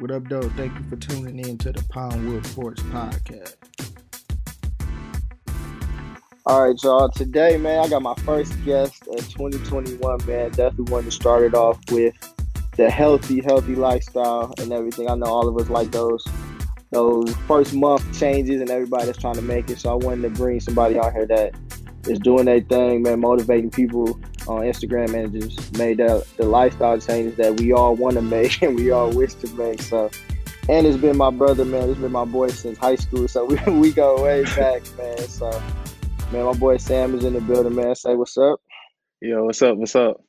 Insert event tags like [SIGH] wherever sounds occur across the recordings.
What up, though? Thank you for tuning in to the Pinewood Porch Podcast. All right, y'all. Today, man, I got my first guest of 2021, man. Definitely wanted to start it off with the healthy, healthy lifestyle and everything. I know all of us like those those first month changes and everybody that's trying to make it. So I wanted to bring somebody out here that is doing their thing, man, motivating people on Instagram and just made the, the lifestyle changes that we all want to make [LAUGHS] and we all wish to make. So, and it's been my brother, man. It's been my boy since high school. So [LAUGHS] we, we go way back, man. So, man, my boy Sam is in the building, man. Say what's up. Yo, what's up? What's up?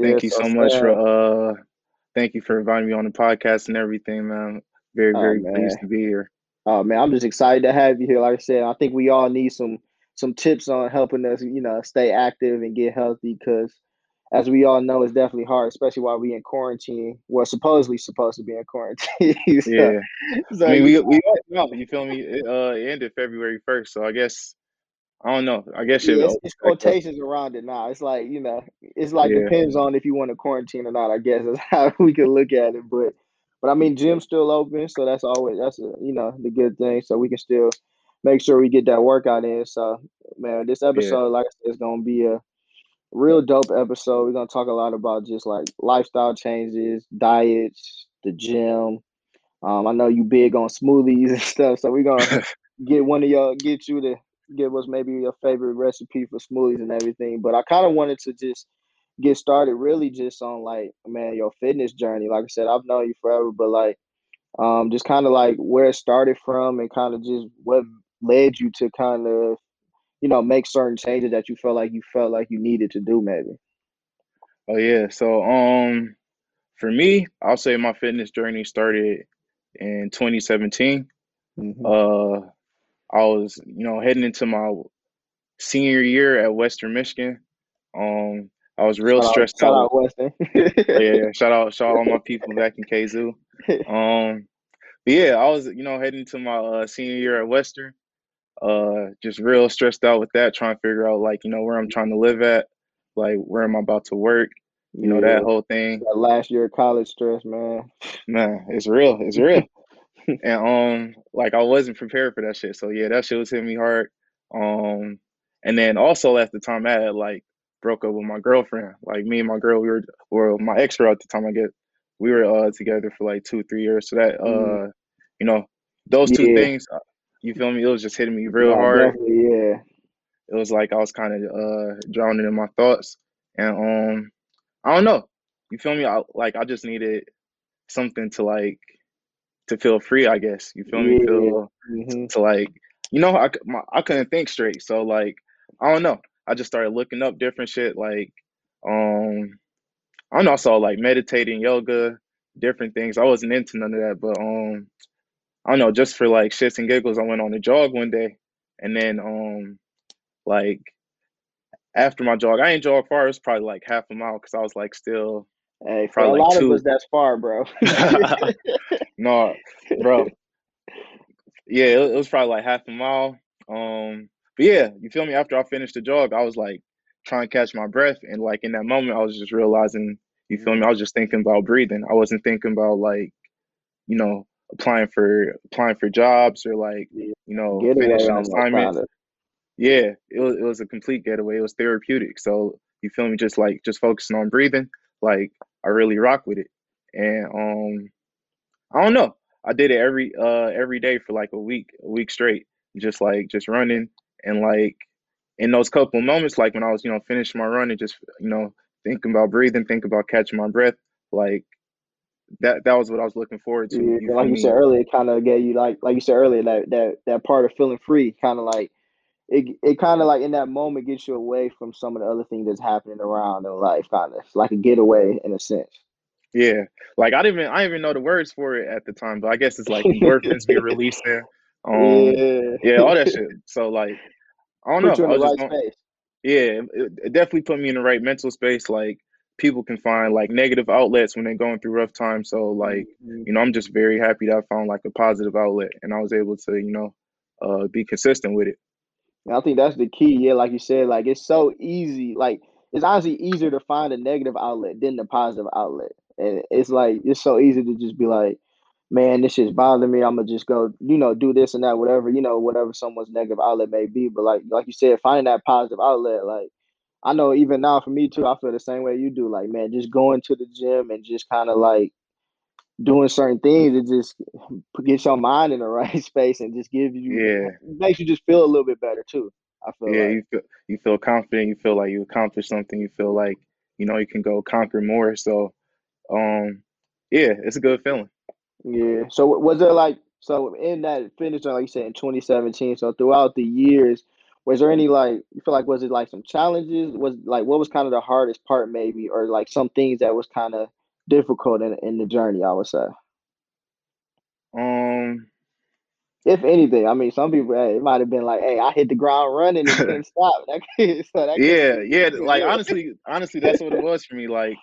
Thank you so, so much for uh thank you for inviting me on the podcast and everything, man. Very, oh, very oh, pleased to be here. Oh man, I'm just excited to have you here. Like I said, I think we all need some some tips on helping us, you know, stay active and get healthy because as we all know, it's definitely hard, especially while we in quarantine. Well, supposedly supposed to be in quarantine. [LAUGHS] so, yeah. So, I mean, we we know, you feel me? It, uh, it ended February first, so I guess I don't know. I guess yeah, it's, it's quotations around it now. It's like you know, it's like yeah. depends on if you want to quarantine or not. I guess is [LAUGHS] how we can look at it. But but I mean, gym's still open, so that's always that's a, you know the good thing. So we can still make sure we get that workout in. So, man, this episode, yeah. like I said, is gonna be a real dope episode. We're gonna talk a lot about just like lifestyle changes, diets, the gym. Um, I know you big on smoothies [LAUGHS] and stuff, so we're gonna [LAUGHS] get one of y'all get you to give us maybe your favorite recipe for smoothies and everything. But I kind of wanted to just get started really just on like man your fitness journey. Like I said, I've known you forever, but like um, just kind of like where it started from and kind of just what led you to kind of you know make certain changes that you felt like you felt like you needed to do maybe? Oh yeah. So um for me i'll say my fitness journey started in 2017 mm-hmm. uh i was you know heading into my senior year at western michigan. Um i was real shout stressed out, out. Shout out. Western. [LAUGHS] yeah, yeah, shout out shout out all my people back in K-zoo [LAUGHS] um but yeah i was you know heading to my uh, senior year at western uh just real stressed out with that trying to figure out like you know where i'm trying to live at like where am i about to work you know that whole thing. That last year of college stress man. Man it's real it's real. [LAUGHS] And um like i wasn't prepared for that shit so yeah that shit was hitting me hard. Um and then also at the time i had like broke up with my girlfriend. Like me and my girl we were or my ex girl at the time i get we were uh together for like two three years. So that mm. uh you know those two yeah. things uh, you feel me? It was just hitting me real yeah, hard. Yeah. It was like I was kind of uh drowning in my thoughts, and um, I don't know. You feel me? I, like I just needed something to like to feel free. I guess you feel me? Feel mm-hmm. to like you know I my, I couldn't think straight, so like I don't know. I just started looking up different shit like um I don't know. I saw like meditating, yoga, different things. I wasn't into none of that, but um I don't know, just for like shits and giggles, I went on a jog one day, and then um, like after my jog, I ain't jog far. It was probably like half a mile because I was like still. Hey, for a like lot two. of us, that's far, bro. [LAUGHS] no, bro. Yeah, it, it was probably like half a mile. Um, but yeah, you feel me? After I finished the jog, I was like trying to catch my breath, and like in that moment, I was just realizing, you feel me? I was just thinking about breathing. I wasn't thinking about like, you know, applying for applying for jobs or like you know finishing assignments. Yeah, it was it was a complete getaway. It was therapeutic. So you feel me? Just like just focusing on breathing. Like I really rock with it, and um, I don't know. I did it every uh every day for like a week, a week straight, just like just running and like in those couple moments, like when I was you know finishing my run and just you know thinking about breathing, thinking about catching my breath, like that that was what I was looking forward to. Yeah, you like you said earlier, it kind of gave you like like you said earlier that that that part of feeling free, kind of like it. It kind of like in that moment gets you away from some of the other things that's happening around in life, kind of like a getaway in a sense. Yeah, like I didn't even I didn't even know the words for it at the time, but I guess it's like endorphins [LAUGHS] released there. Um, yeah. yeah, all that shit. So like, I don't put know. The right space. Yeah, it, it definitely put me in the right mental space. Like people can find like negative outlets when they're going through rough times. So like, mm-hmm. you know, I'm just very happy that I found like a positive outlet and I was able to, you know, uh, be consistent with it. I think that's the key. Yeah, like you said, like it's so easy. Like it's honestly easier to find a negative outlet than the positive outlet. And it's like it's so easy to just be like, man, this shit's bothering me. I'm gonna just go, you know, do this and that, whatever, you know, whatever someone's negative outlet may be. But like, like you said, finding that positive outlet, like I know even now for me too, I feel the same way you do. Like, man, just going to the gym and just kind of like doing certain things, it just gets your mind in the [LAUGHS] right space and just gives you, Yeah, makes you just feel a little bit better too. I feel yeah. like, You feel you feel confident. You feel like you accomplished something. You feel like you know you can go conquer more. So, um, yeah, it's a good feeling. yeah. So was there like, so in that finish, like you said, in 2017, so throughout the years, was there any like, you feel like, was it like some challenges? Was like, what was kind of the hardest part maybe, or like some things that was kind of difficult in, in the journey, I would say? Um, If anything, I mean, some people, hey, it might have been like, hey, I hit the ground running and couldn't [LAUGHS] stop. That [LAUGHS] so that yeah, yeah. [LAUGHS] Like honestly, honestly, that's what it was for me. Like,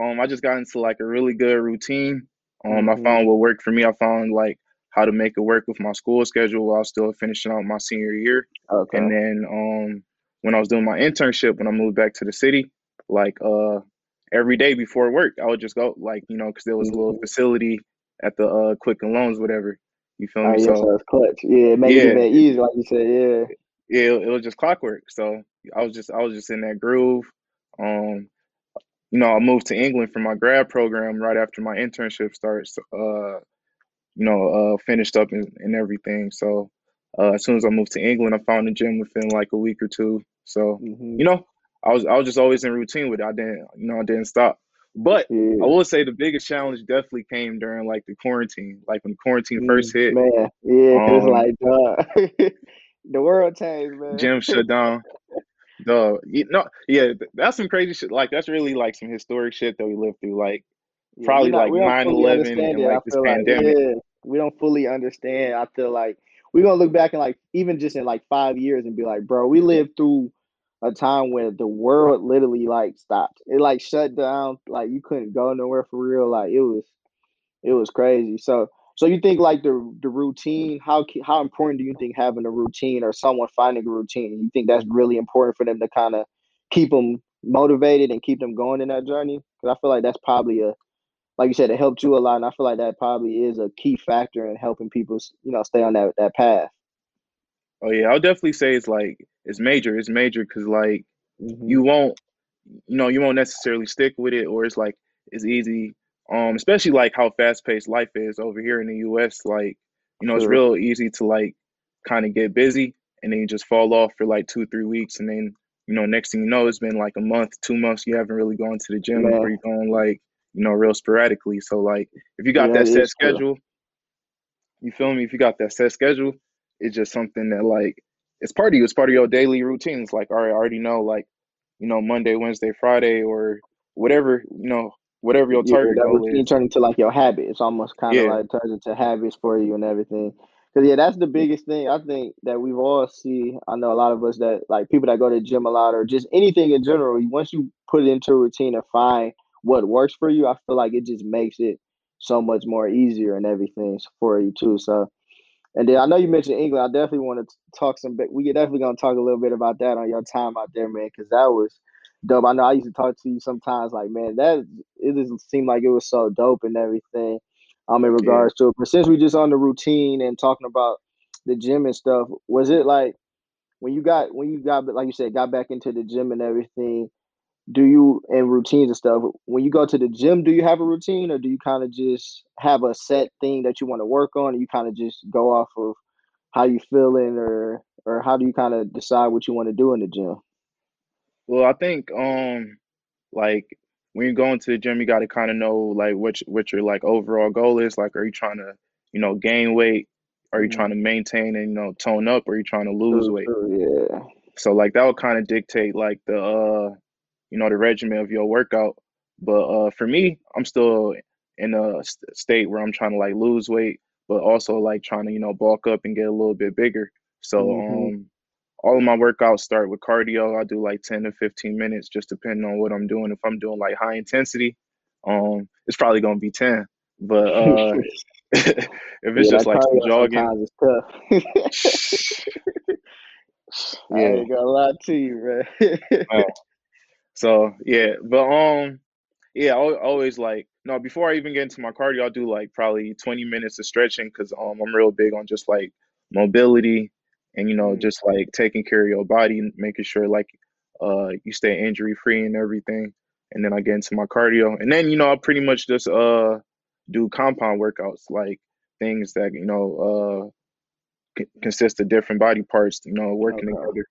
um, I just got into like a really good routine. Um, I hmm found what worked for me. I found like how to make it work with my school schedule while still finishing out my senior year. And then um, when I was doing my internship, when I moved back to the city, like uh, every day before work, I would just go like you know because there was a little hmm facility at the uh, Quicken Loans, whatever. You feel Oh me? yeah, So so it's clutch. Yeah, it make it yeah, even easier, like you said. Yeah. yeah, it, it was just clockwork. So I was just I was just in that groove. Um, you know, I moved to England for my grad program right after my internship starts. Uh, you know, uh, finished up and, and everything. So uh, as soon as I moved to England, I found a gym within like a week or two. So hmm you know, I was I was just always in routine with it. I didn't, you know, I didn't stop. But I will say the biggest challenge definitely came during like the quarantine. Like when quarantine first Mm, hit, man. Yeah, 'cause it's um, like, duh. [LAUGHS] The world changed, man. gym shut down. Duh, you know, yeah, that's some crazy shit. Like that's really like some historic shit that we lived through. Like Yeah, probably not like we don't nine fully eleven understand and like this feel like, pandemic. yeah, we don't fully understand. I feel like we're gonna look back and like even just in like five years and be like, bro, we lived through a time where the world literally like stopped. It like shut down. Like you couldn't go nowhere for real. Like it was it was crazy. So so you think like the the routine? How how important do you think having a routine or someone finding a routine? You think that's really important for them to kind of keep them motivated and keep them going in that journey? Because I feel like that's probably a like you said, it helped you a lot, and I feel like that probably is a key factor in helping people, you know, stay on that that path. Oh yeah, I'll definitely say it's like it's major. It's major because like hmm you won't, you know, you won't necessarily stick with it, or it's like it's easy. Um, especially like how fast paced life is over here in the U.S. Like, you know, it's real easy to like kind of get busy and then you just fall off for like two, three weeks, and then you know, next thing you know, it's been like a month, two months. You haven't really gone to the gym, or you're going like, you know, real sporadically. So like, if you got yeah, that set schedule, you feel me? If you got that set schedule, it's just something that like it's part of you. It's part of your daily routine. It's like, all right, I already know like, you know, Monday, Wednesday, Friday, or whatever, you know, whatever your Yeah, target that goal is. turned into like your habit. It's almost kind of Yeah, like turns into habits for you and everything. Because yeah, that's the biggest thing I think that we've all see. I know a lot of us that like people that go to the gym a lot or just anything in general. Once you put it into a routine and find what works for you, I feel like it just makes it so much more easier and everything for you too. So And then I know you mentioned England. I definitely want to talk some bit. We definitely gonna talk a little bit about that on your time out there, man, because that was dope. I know I used to talk to you sometimes, like, man, that it just seemed like it was so dope and everything. Um, in yeah. regards to it. But since we just on the routine and talking about the gym and stuff, was it like when you got when you got like you said got back into the gym and everything? Do you and routines and stuff when you go to the gym do you have a routine or do you kind of just have a set thing that you want to work on and you kind of just go off of how you feeling or or how do you kind of decide what you want to do in the gym Well, I think um like when you're going to the gym, you got to kind of know like what what your like overall goal is. Like, are you trying to, you know, gain weight? Are you hmm trying to maintain and you know tone up? Or are you trying to lose weight? yeah So like that would kind of dictate like the uh you know the regimen of your workout. But uh for me, I'm still in a st- state where I'm trying to like lose weight, but also like trying to you know bulk up and get a little bit bigger. So hmm um all of my workouts start with cardio. I do like 10 to 15 minutes just depending on what I'm doing. If I'm doing like high intensity, um it's probably going to be 10. But [LAUGHS] uh [LAUGHS] if it's yeah just like some jogging, is tough [LAUGHS] i yeah, ain't gonna lie to you man man. So, yeah, but um Yeah, I al- always like no, before I even get into my cardio, I'll do like probably 20 minutes of stretching because um, I'm real big on just like mobility and, you know, Mm. just like taking care of your body and making sure like uh, you stay injury free and everything. And then I get into my cardio. And then, you know, I pretty much just uh, do compound workouts, like things that, you know, uh, c- consist of different body parts, you know, working Okay. together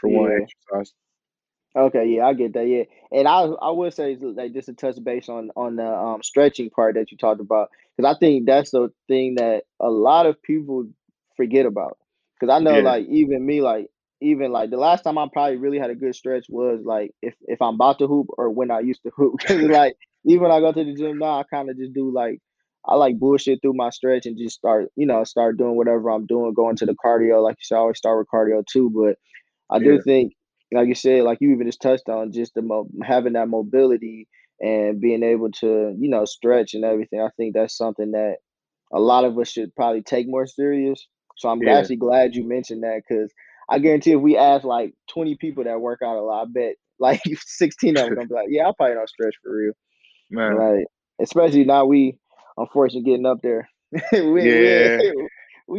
for one Yeah. exercise. Okay, yeah, I get that. Yeah, and I I would say like just a touch base on on the um stretching part that you talked about because I think that's the thing that a lot of people forget about. Because I know Yeah, like even me like even like the last time I probably really had a good stretch was like if if I'm about to hoop or when I used to hoop. [LAUGHS] Like even when I go to the gym now, I kind of just do like I like bullshit through my stretch and just start you know start doing whatever I'm doing, going to the cardio. Like you should always start with cardio too, but I do think, like you said, like you even just touched on, just the mo- having that mobility and being able to, you know, stretch and everything. I think that's something that a lot of us should probably take more serious. So I'm yeah, actually glad you mentioned that because I guarantee if we ask like 20 people that work out a lot, I bet [LAUGHS] like 16 of them gonna be like, yeah, I probably don't stretch for real. man. Like, especially now we unfortunately getting up there. [LAUGHS] we Yeah, [LAUGHS] we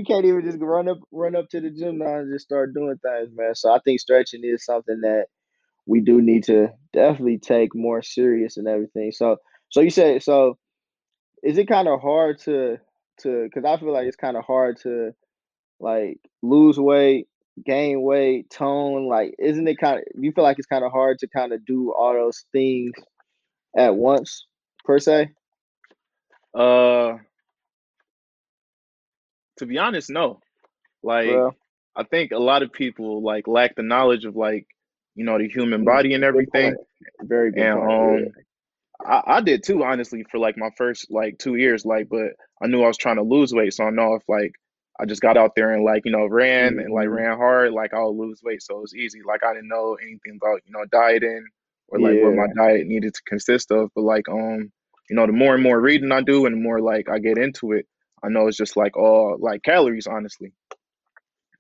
can't even just run up run up to the gym now and just start doing things, man. So I think stretching is something that we do need to definitely take more serious and everything. So so you said so is it kind of hard to to because I feel like it's kind of hard to like lose weight, gain weight, tone, like isn't it kind of you feel like it's kind of hard to kind of do all those things at once per se? uh, to be honest, no. Like, For I think a lot of people like lack the knowledge of like, you know, the human? Body and everything. point. Very good And point. Yeah. um, I, I did too, honestly, for like my first like two years. Like, but I knew I was trying to lose weight, so I know if like I just got out there and like you know ran and like hmm ran hard, like I'll lose weight. So it was easy. Like I didn't know anything about you know dieting or like what my diet needed to consist of. But like um, you know, the more and more reading I do, and the more like I get into it, I know it's just like all like calories, honestly.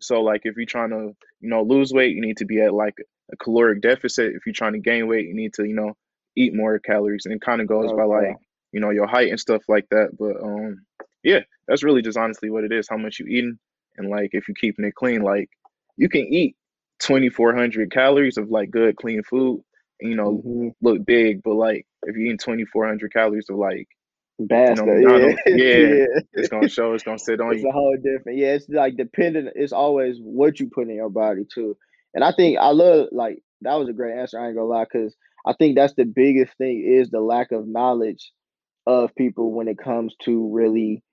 So like if you're trying to, you know, lose weight, you need to be at like a caloric deficit. If you're trying to gain weight, you need to, you know, eat more calories. And it kind of goes by Okay. like, you know, your height and stuff like that. But um yeah, that's really just honestly what it is, how much you eating and like if you're keeping it clean, like you can eat 2400 calories of like good clean food and you know hmm look big, but like if you're eating 2400 calories of like, you Bad know, stuff. Yeah. Yeah, [LAUGHS] it's gonna show, it's gonna sit on It's you. a whole different. Yeah, it's like dependent. It's always what you put in your body too. And I think I love like that was a great answer. I ain't gonna lie, because I think that's the biggest thing is the lack of knowledge of people when it comes to really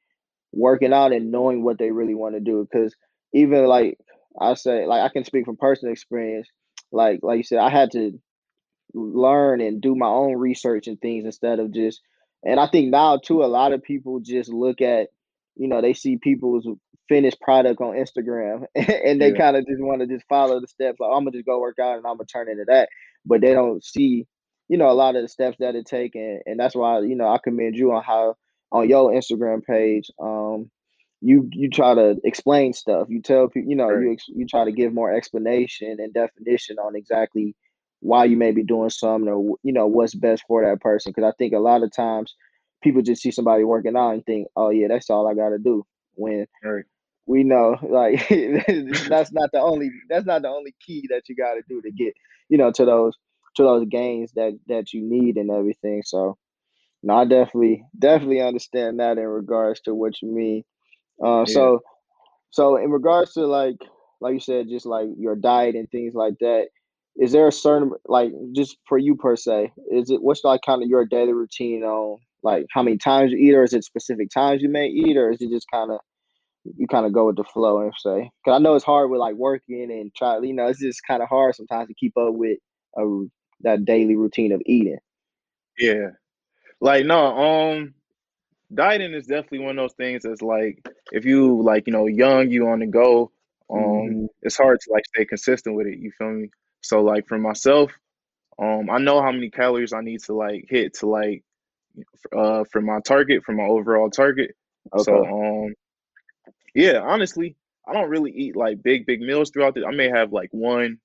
working out and knowing what they really want to do. Because even like I say, like I can speak from personal experience. Like like you said, I had to learn and do my own research and things instead of just and I think now too a lot of people just look at you know they see people's finished product on Instagram [LAUGHS] and they Yeah, kind of just want to just follow the steps like I'm gonna just go work out and I'm gonna turn into that. But they don't see you know a lot of the steps that it take and, and that's why you know I commend you on how on your Instagram page um you you try to explain stuff. You tell people you know right. you ex- you try to give more explanation and definition on exactly why you may be doing something or you know what's best for that person because i think a lot of times people just see somebody working out and think oh yeah that's all i gotta do when Right. we know [LAUGHS] like that's not the only that's not the only key that you gotta do to get you know to those to those gains that that you need and everything so no i definitely definitely understand that in regards to what you mean uh Yeah. so so in regards to like like you said, just like your diet and things like that, is there a certain like just for you per se, is it what's like kind of your daily routine on like how many times you eat, or is it specific times you may eat, or is it just kind of you kind of go with the flow and say? Because I know it's hard with like working and try, you know, it's just kind of hard sometimes to keep up with a, that daily routine of eating. Yeah. Like no, um dieting is definitely one of those things that's like if you like, you know, young, you on the go, um, hmm it's hard to like stay consistent with it, you feel me? So like for myself, um, I know how many calories I need to like hit to like uh for my target, for my overall target. Okay. So um yeah, honestly, I don't really eat like big, big meals throughout the I may have like one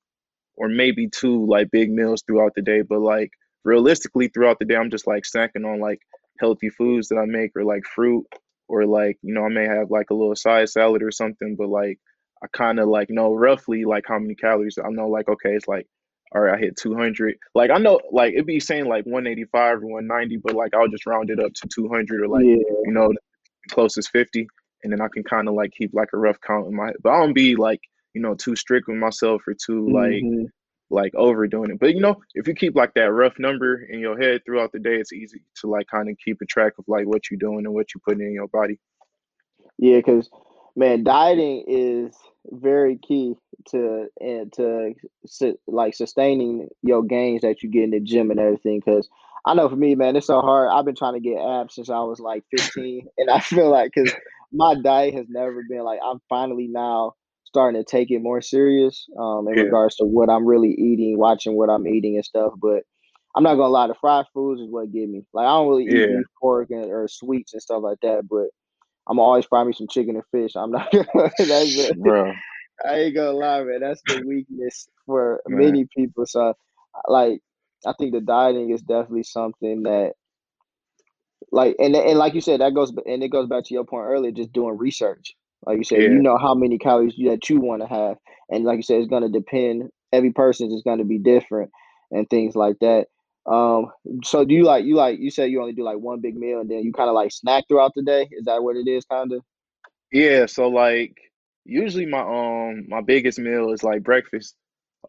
or maybe two like big meals throughout the day, but like realistically throughout the day I'm just like snacking on like healthy foods that I make or like fruit or like you know I may have like a little side salad or something, but like I kind of like know roughly like how many calories. I know like okay, it's like all right, I hit 200. Like I know like it'd be saying like 185 or 190, but like I'll just round it up to 200 or like Yeah. you know closest 50, and then I can kind of like keep like a rough count in my head. But I don't be like you know too strict with myself or too like hmm like overdoing it. But you know, if you keep like that rough number in your head throughout the day, it's easy to like kind of keep a track of like what you're doing and what you're putting in your body. Yeah, because man, dieting is very key to and to like sustaining your gains that you get in the gym and everything. Because I know for me, man, it's so hard. I've been trying to get abs since I was like 15, [LAUGHS] and I feel like because my diet has never been like I'm finally now starting to take it more serious um in Yeah, regards to what I'm really eating, watching what I'm eating and stuff. But I'm not gonna lie, the fried foods is what get me. Like I don't really eat yeah, pork, and, or sweets and stuff like that, but I'm always fry me some chicken and fish. I'm not [LAUGHS] gonna that's the bro, I ain't gonna lie, man. That's the weakness for man, many people. So like I think the dieting is definitely something that like and and like you said, that goes and it goes back to your point earlier, just doing research. Like you said, you know how many calories you, that you want to have, and like you said, it's gonna depend. Every person is gonna be different and things like that. Um, so do you like you like you said you only do like one big meal and then you kind of like snack throughout the day? Is that what it is, kind of? yeah. So like usually my um my biggest meal is like breakfast.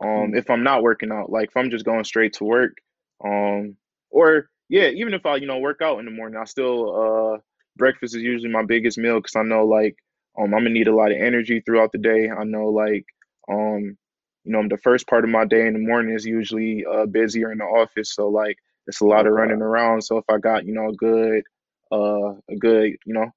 Um, Mm, if I'm not working out, like if I'm just going straight to work, um, or yeah, even if I you know work out in the morning, I still uh breakfast is usually my biggest meal because I know like um I'm gonna need a lot of energy throughout the day. I know like um you know the first part of my day in the morning is usually uh busier in the office, so like it's a lot of running around. So if I got you know a good uh a good you know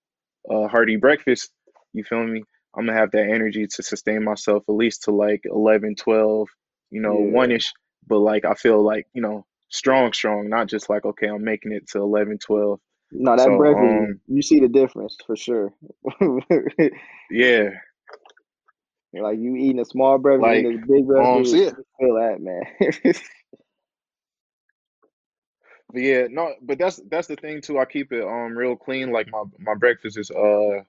uh hearty breakfast, you feel me? I'm gonna have that energy to sustain myself at least to like 11, 12, you know, Yeah. one ish. But like I feel like, you know, strong, strong, not just like, okay, I'm making it to 11, 12. No, that So, breakfast, um, you see the difference for sure. [LAUGHS] yeah, Like you eating a small breakfast, like, eating a big um, breakfast, yeah, you feel that, man. [LAUGHS] but yeah, no, but that's that's the thing too. I keep it um real clean. Like my my breakfast is uh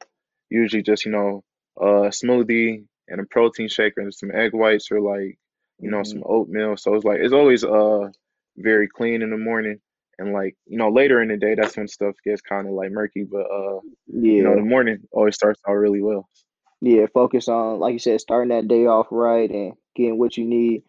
usually just you know a smoothie and a protein shaker and some egg whites or like you know hmm some oatmeal. So it's like it's always uh very clean in the morning and like you know later in the day that's when stuff gets kind of like murky. But uh yeah. you know Yeah. the morning always starts out really well. Yeah, focus on, like you said, starting that day off right and getting what you need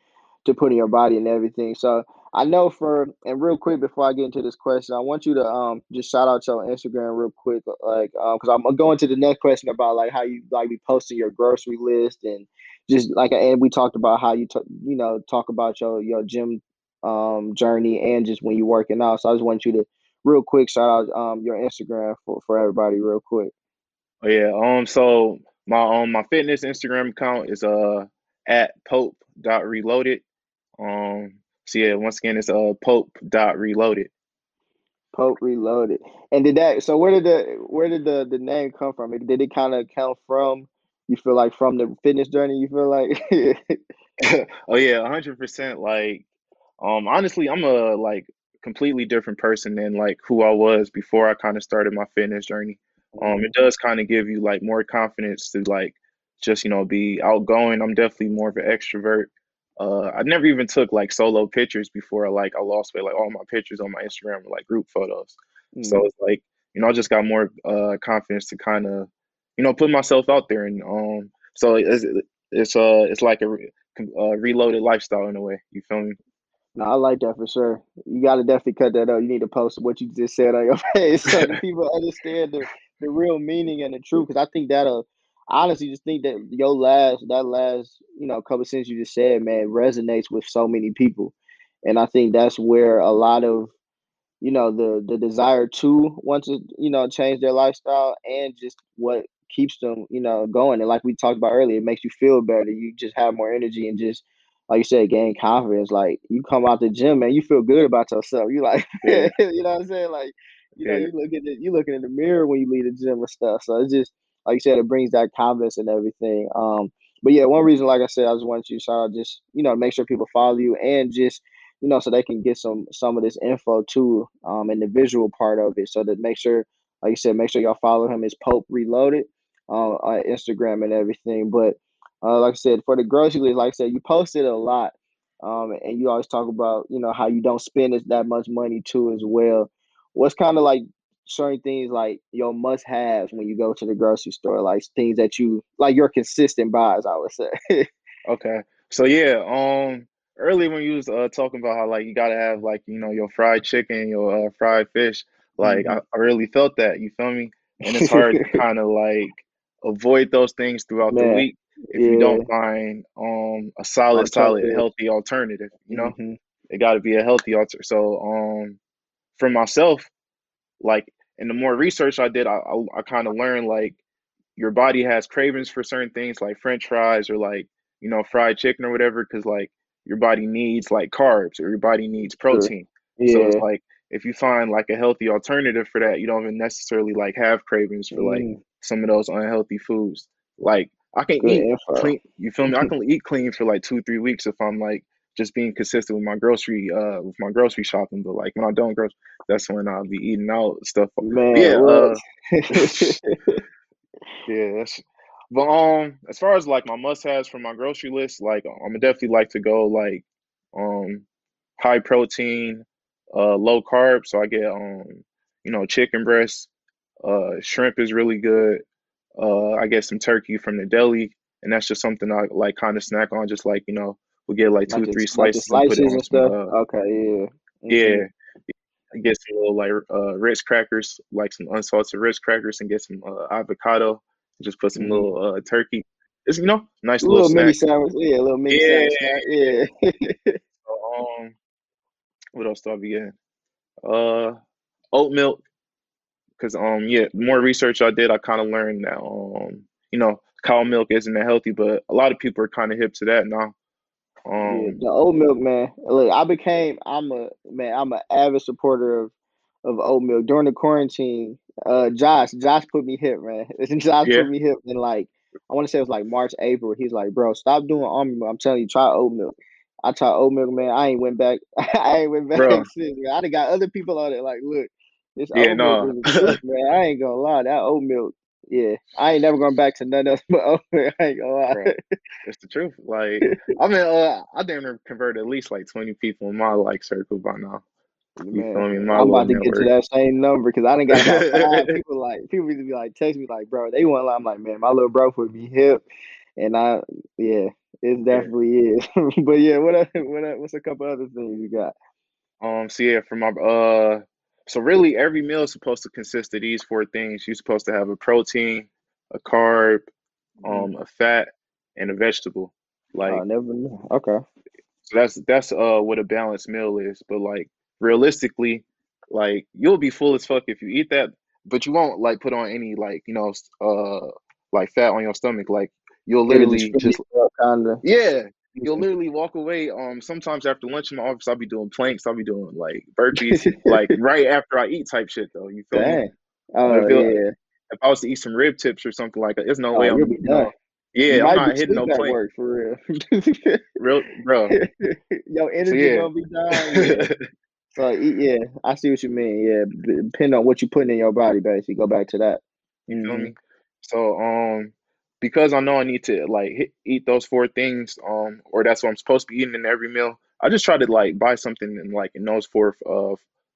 to put in your body and everything. So I know for and real quick before I get into this question, I want you to um just shout out your Instagram real quick, like um because I'm going to the next question about like how you like be posting your grocery list and just like and we talked about how you t- you know talk about your your gym um journey and just when you're working out. So I just want you to real quick shout out um your Instagram for for everybody real quick. Oh yeah, um so my um my fitness Instagram account is uh at pope dot reloaded. Um so yeah, once again it's uh pope dot reloaded. Pope Reloaded. And did that so where did the where did the the name come from? Did it kind of come from you feel like from the fitness journey, you feel like? [LAUGHS] Oh yeah, 100% like um honestly I'm a like completely different person than like who I was before I kind of started my fitness journey. Um it does kind of give you like more confidence to like just you know be outgoing. I'm definitely more of an extrovert. Uh I never even took like solo pictures before like I lost weight. Like all my pictures on my Instagram were like group photos. So Mhm. it's like, you know, I just got more uh confidence to kind of, you know, put myself out there and um so it's it's uh it's like a re- uh, reloaded lifestyle in a way. You feel me? No, I like that for sure. You gotta definitely cut that out. You need to post what you just said on your [LAUGHS] page so [LAUGHS] people understand the, the real meaning and the truth. Because I think that'll I uh, honestly just think that your last that last you know couple sentences you just said, man, resonates with so many people, and I think that's where a lot of you know the the desire to want to you know change their lifestyle and just what keeps them you know going. And like we talked about earlier it makes you feel better. You just have more energy and just like you said gain confidence. Like you come out the gym man you feel good about yourself. You like [LAUGHS] Yeah, you know what i'm saying? Like you know yeah, you look at you looking in the mirror when you leave the gym and stuff so it's just like you said it brings that confidence and everything um but yeah one reason like i said i just wanted you to out just you know make sure people follow you and just you know, so they can get some some of this info too, um, and the visual part of it. So to make sure, like you said, make sure y'all follow him. It's Pope Reloaded uh, on Instagram and everything. But uh, like I said, for the grocery list, like I said, you posted a lot, um, and you always talk about you know how you don't spend as, that much money too as well. What's kind of like certain things like your must haves when you go to the grocery store, like things that you like your consistent buys, I would say. [LAUGHS] okay. So yeah, um early when you was uh, talking about how like you gotta have like, you know, your fried chicken, your uh, fried fish, like mm-hmm. I, I really felt that, you feel me? And it's hard to [LAUGHS] kind of like avoid those things throughout Man, the week if yeah. you don't find um a solid, solid, healthy alternative, you know? Mm-hmm. It gotta be a healthy alter. So um for myself, like and the more research I did, I I, I kind of learned like your body has cravings for certain things like French fries or like you know fried chicken or whatever because like your body needs like carbs or your body needs protein. Yeah. So it's like if you find like a healthy alternative for that, you don't even necessarily like have cravings for like mm. some of those unhealthy foods. Like I can Good eat info. clean. You feel me? I [LAUGHS] can eat clean for like two three weeks if I'm like just being consistent with my grocery uh with my grocery shopping. But like when I don't grocery, that's when I'll be eating out stuff. Man, yeah, uh, [LAUGHS] yeah. That's, but um, as far as like my must haves for my grocery list, like I'm definitely like to go like um high protein, uh low carb. So I get um you know chicken breast, uh shrimp is really good. Uh, I get some turkey from the deli, and that's just something I like kind of snack on, just like you know we get like two, like three slices, slices and, and stuff. Some, uh, okay, yeah, mm-hmm. yeah. I get some little like uh, Ritz crackers, like some unsalted Ritz crackers, and get some uh, avocado. Just put some mm-hmm. little uh, turkey. It's you know nice a little, little mini sandwich. Yeah, a little mini yeah. sandwich. Yeah. [LAUGHS] so, um, what else do I be getting? Uh, oat milk. Cause um yeah, more research I did, I kind of learned that um you know cow milk isn't that healthy, but a lot of people are kind of hip to that now. Um, yeah, the oat milk, man. Look, I became I'm a man. I'm an avid supporter of of oat milk during the quarantine. Uh, Josh, Josh put me hip, man. [LAUGHS] Josh yeah. put me hip, and like I want to say it was like March, April. He's like, bro, stop doing almond milk. I'm telling you, try oat milk. I tried oat milk, man. I ain't went back. [LAUGHS] I ain't went back [LAUGHS] since. Man. I done got other people on it. Like, look, this yeah, oat milk is man. I ain't gonna lie, that oat milk yeah, I ain't never going back to nothing else [LAUGHS] but over. I ain't gonna lie. Bro, it's the truth. Like, [LAUGHS] I mean, uh, I didn't converted at least like twenty people in my like circle by now. You Man, feel me? My I'm about to network. get to that same number because I didn't got five [LAUGHS] people. Like people used to be like text me like, bro, they want. I'm like, man, my little bro would be hip, and I, yeah, it definitely is. but yeah, what what what's a couple other things you got? Um, so yeah, for my uh so really, every meal is supposed to consist of these four things. You're supposed to have a protein, a carb, mm-hmm. um, a fat, and a vegetable. Like I never knew. Okay. So that's that's uh what a balanced meal is. But like realistically, like you'll be full as fuck if you eat that, but you won't like put on any like you know uh like fat on your stomach. Like you'll literally just kind of yeah you'll [LAUGHS] literally walk away. Um, sometimes after lunch in my office, I'll be doing planks. I'll be doing like burpees, like [LAUGHS] right after I eat type shit. Though you feel Dang. me? Oh feel yeah. If I was to eat some rib tips or something like that, there's no oh, way I'm. You know, yeah, you I'm not hitting no plank. Work for real. [LAUGHS] real, bro. Your energy so, yeah. gonna be down. Yeah. so yeah, I see what you mean. Yeah, depending on what you're putting in your body, basically. Go back to that. You mm-hmm. feel me? So um, because I know I need to like hit, eat those four things, um, or that's what I'm supposed to be eating in every meal. I just try to like buy something in like in those four uh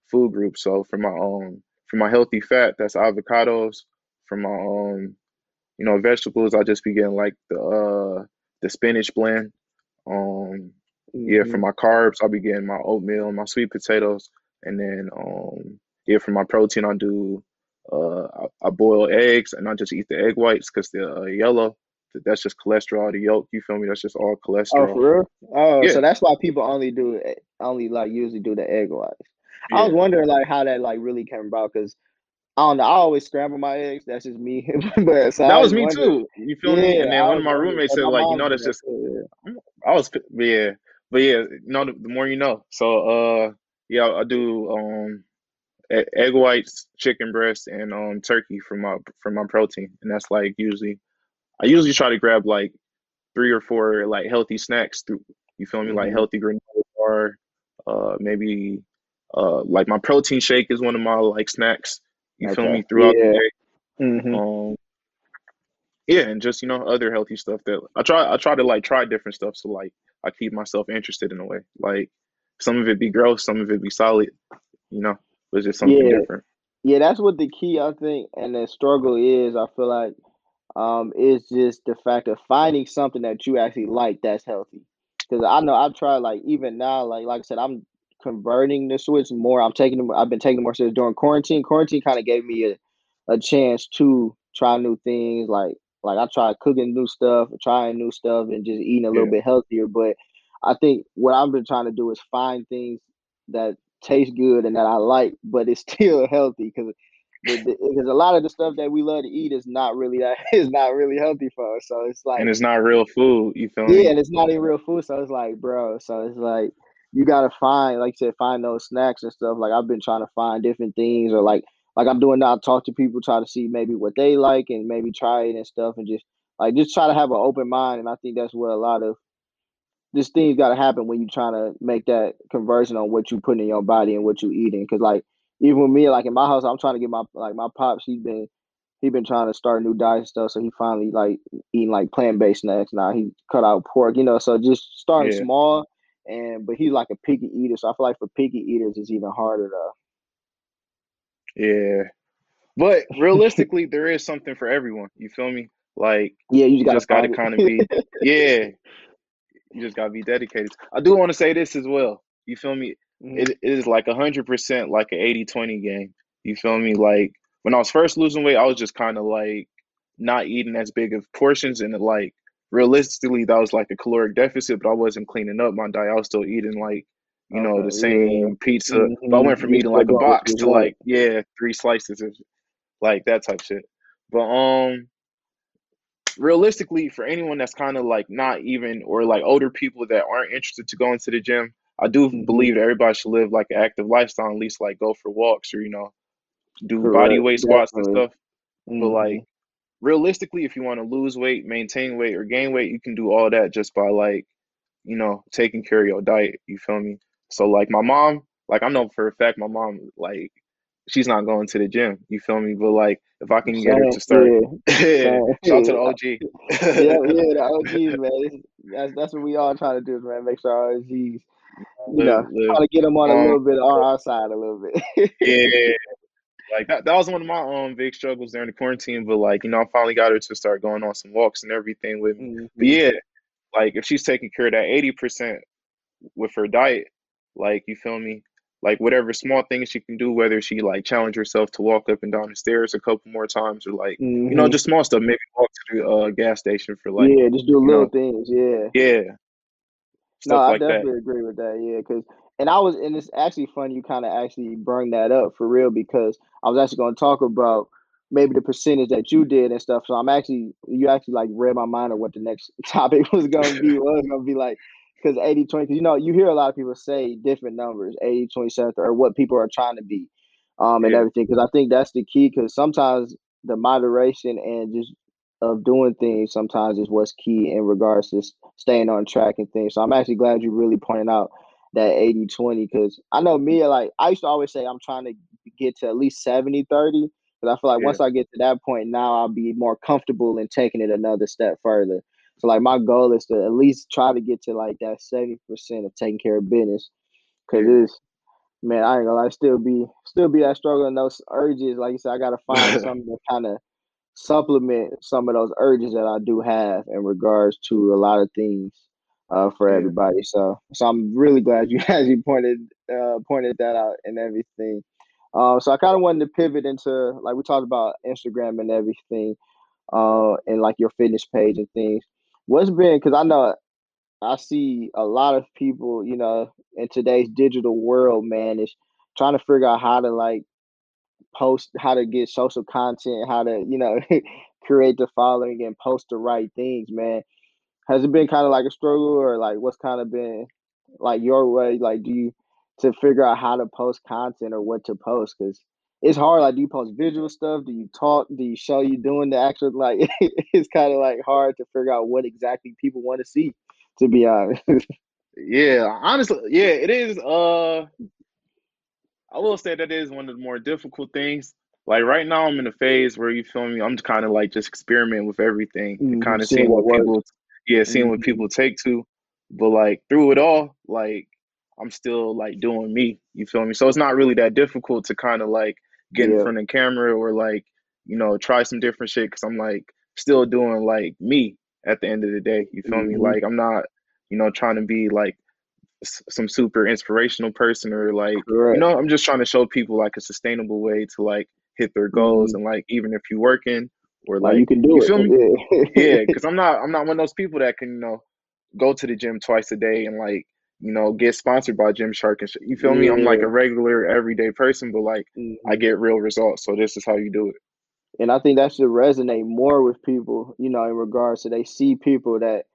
food groups. So for my um for my healthy fat, that's avocados. For my um you know vegetables, I just be getting like the uh the spinach blend. Um yeah, for mm-hmm. my carbs, I'll be getting my oatmeal my sweet potatoes, and then um yeah for my protein, I do uh, I, I, boil eggs and I just eat the egg whites because they're uh, yellow. That's just cholesterol. The yolk, you feel me? That's just all cholesterol. Oh, for real? Oh, yeah. so that's why people only do only like usually do the egg whites. Yeah. I was wondering like how that like really came about because I don't know. I always scramble my eggs. That's just me. [LAUGHS] but so that was, was me too. You feel yeah, me? And then one of my roommates said like, you know, that's just. Yeah. I was yeah, but yeah, you know, the, the more you know. So uh, yeah, I do um egg whites, chicken breast, and um turkey for my for my protein, and that's like usually I usually try to grab like three or four like healthy snacks through. You feel me? Mm-hmm. Like healthy granola bar, Uh, maybe uh, like my protein shake is one of my like snacks. You okay. feel me throughout yeah. the day. Mm-hmm. Um, yeah, and just you know other healthy stuff that I try. I try to like try different stuff, so like I keep myself interested in a way. Like some of it be gross, some of it be solid. You know, it's just something yeah. different. Yeah, that's what the key I think, and the struggle is. I feel like um, is just the fact of finding something that you actually like that's healthy. Because I know I've tried like even now, like like I said, I'm converting the switch more. I'm taking them. I've been taking more serious during quarantine. Quarantine kind of gave me a, a chance to try new things. Like like I tried cooking new stuff, trying new stuff, and just eating a little yeah. bit healthier. But I think what I've been trying to do is find things that taste good and that I like, but it's [LAUGHS] still healthy because because a lot of the stuff that we love to eat is not really that [LAUGHS] is not really healthy for us. So it's like and it's not real food. You feel yeah, me? and it's not even real food. So it's like, bro. So it's like you gotta find, like you said, find those snacks and stuff. Like I've been trying to find different things, or like like I'm doing now. Talk to people, try to see maybe what they like, and maybe try it and stuff, and just like just try to have an open mind. And I think that's what a lot of this thing's got to happen when you're trying to make that conversion on what you put in your body and what you eating. Because like even with me, like in my house, I'm trying to get my like my pops. He's been he been trying to start a new diet stuff, so he finally like eating like plant based snacks now. He cut out pork, you know. So just starting yeah. small, and but he's like a picky eater, so I feel like for picky eaters, it's even harder to. Yeah, but realistically, there is something for everyone. You feel me? Like yeah, you, you just got to kind of be yeah. You just got to be dedicated. I do want to say this as well. You feel me? Mm-hmm. It, it is like a hundred percent like an 80-20 game. You feel me? Like when I was first losing weight, I was just kind of like not eating as big of portions, and like realistically, that was like a caloric deficit. But I wasn't cleaning up my diet. I was still eating like you know the same yeah. pizza. Mm-hmm. But I went from eating like a box to like yeah three slices of like that type shit. But um, realistically, for anyone that's kind of like not even or like older people that aren't interested to go into the gym, I do believe that everybody should live like an active lifestyle, at least like go for walks or you know do Correct. body weight squats Definitely. and stuff. Mm-hmm. But like realistically, if you want to lose weight, maintain weight, or gain weight, you can do all that just by like, you know, taking care of your diet. You feel me? So like my mom, like I know for a fact my mom like she's not going to the gym. You feel me? But like if I can get her to start, [LAUGHS] yeah. shout out to the OG. yeah, [LAUGHS] yeah, the OGs, man. That's that's what we all try to do, man. Make sure our OGs, you live, know, live. try to get them on um, a little bit on our side a little bit. [LAUGHS] yeah, like that, that was one of my um big struggles during the quarantine. But like, you know, I finally got her to start going on some walks and everything with me. Mm-hmm. But yeah, like if she's taking care of that eighty percent with her diet, like you feel me? Like whatever small things she can do, whether she like challenge herself to walk up and down the stairs a couple more times, or like mm-hmm. you know mm-hmm. just small stuff. Maybe walk to the uh, gas station for like yeah, just do little know, things. Yeah, yeah. no, I like definitely that. agree with that. Yeah, because and I was, and it's actually funny you kind of actually bring that up for real because I was actually going to talk about maybe the percentage that you did and stuff. So I'm actually, you actually like read my mind of what the next [LAUGHS] topic was going to be. [LAUGHS] was going to be like, because 80 20, because you know, you hear a lot of people say different numbers 80 27 or what people are trying to be um, and yeah. everything. Because I think that's the key because sometimes the moderation and just of doing things sometimes is what's key in regards to staying on track and things. So I'm actually glad you really pointed out that 80 20 because I know me, like, I used to always say I'm trying to get to at least 70 30 because I feel like yeah. once I get to that point, now I'll be more comfortable in taking it another step further. So, like, my goal is to at least try to get to like that 70% of taking care of business because yeah. it's man, I ain't gonna lie, still be still be that struggle and those urges. Like you said, I gotta [LAUGHS] find something to kind of supplement some of those urges that I do have in regards to a lot of things uh, for everybody. So so I'm really glad you [LAUGHS] as you pointed uh, pointed that out and everything. Uh, so I kind of wanted to pivot into like we talked about Instagram and everything, uh, and like your fitness page and things. What's been because I know I see a lot of people, you know, in today's digital world, man, is trying to figure out how to like post, how to get social content, how to, you know, [LAUGHS] create the following and post the right things, man. Has it been kind of like a struggle or like what's kind of been like your way like do you to figure out how to post content or what to post? Because it's hard like do you post visual stuff do you talk do you show you doing the actual like [LAUGHS] it's kind of like hard to figure out what exactly people want to see to be honest [LAUGHS] Yeah, honestly, yeah, it is. Uh, I will say that is one of the more difficult things. Like right now, I'm in a phase where you feel me. I'm kind of like just experimenting with everything and hmm kind of Seeing seeing what what people, yeah, seeing what hmm people take to. But like through it all, like I'm still like doing me. You feel me? So it's not really that difficult to kind of like get in front of the camera or like you know try some different shit because I'm like still doing like me at the end of the day. You feel me? hmm Like I'm not you know trying to be like some super inspirational person or like you know i'm just trying to show people like a sustainable way to like hit their goals hmm and like even if you're working or Like you like can you do feel it. yeah Yeah. [LAUGHS] because i'm not i'm not one of those people that can you know go to the gym twice a day and like you know get sponsored by gymshark and shit. you feel me i'm like a regular everyday person but like i hmm get real results so this is how you do it And I think that should resonate more with people, you know, in regards to they see people that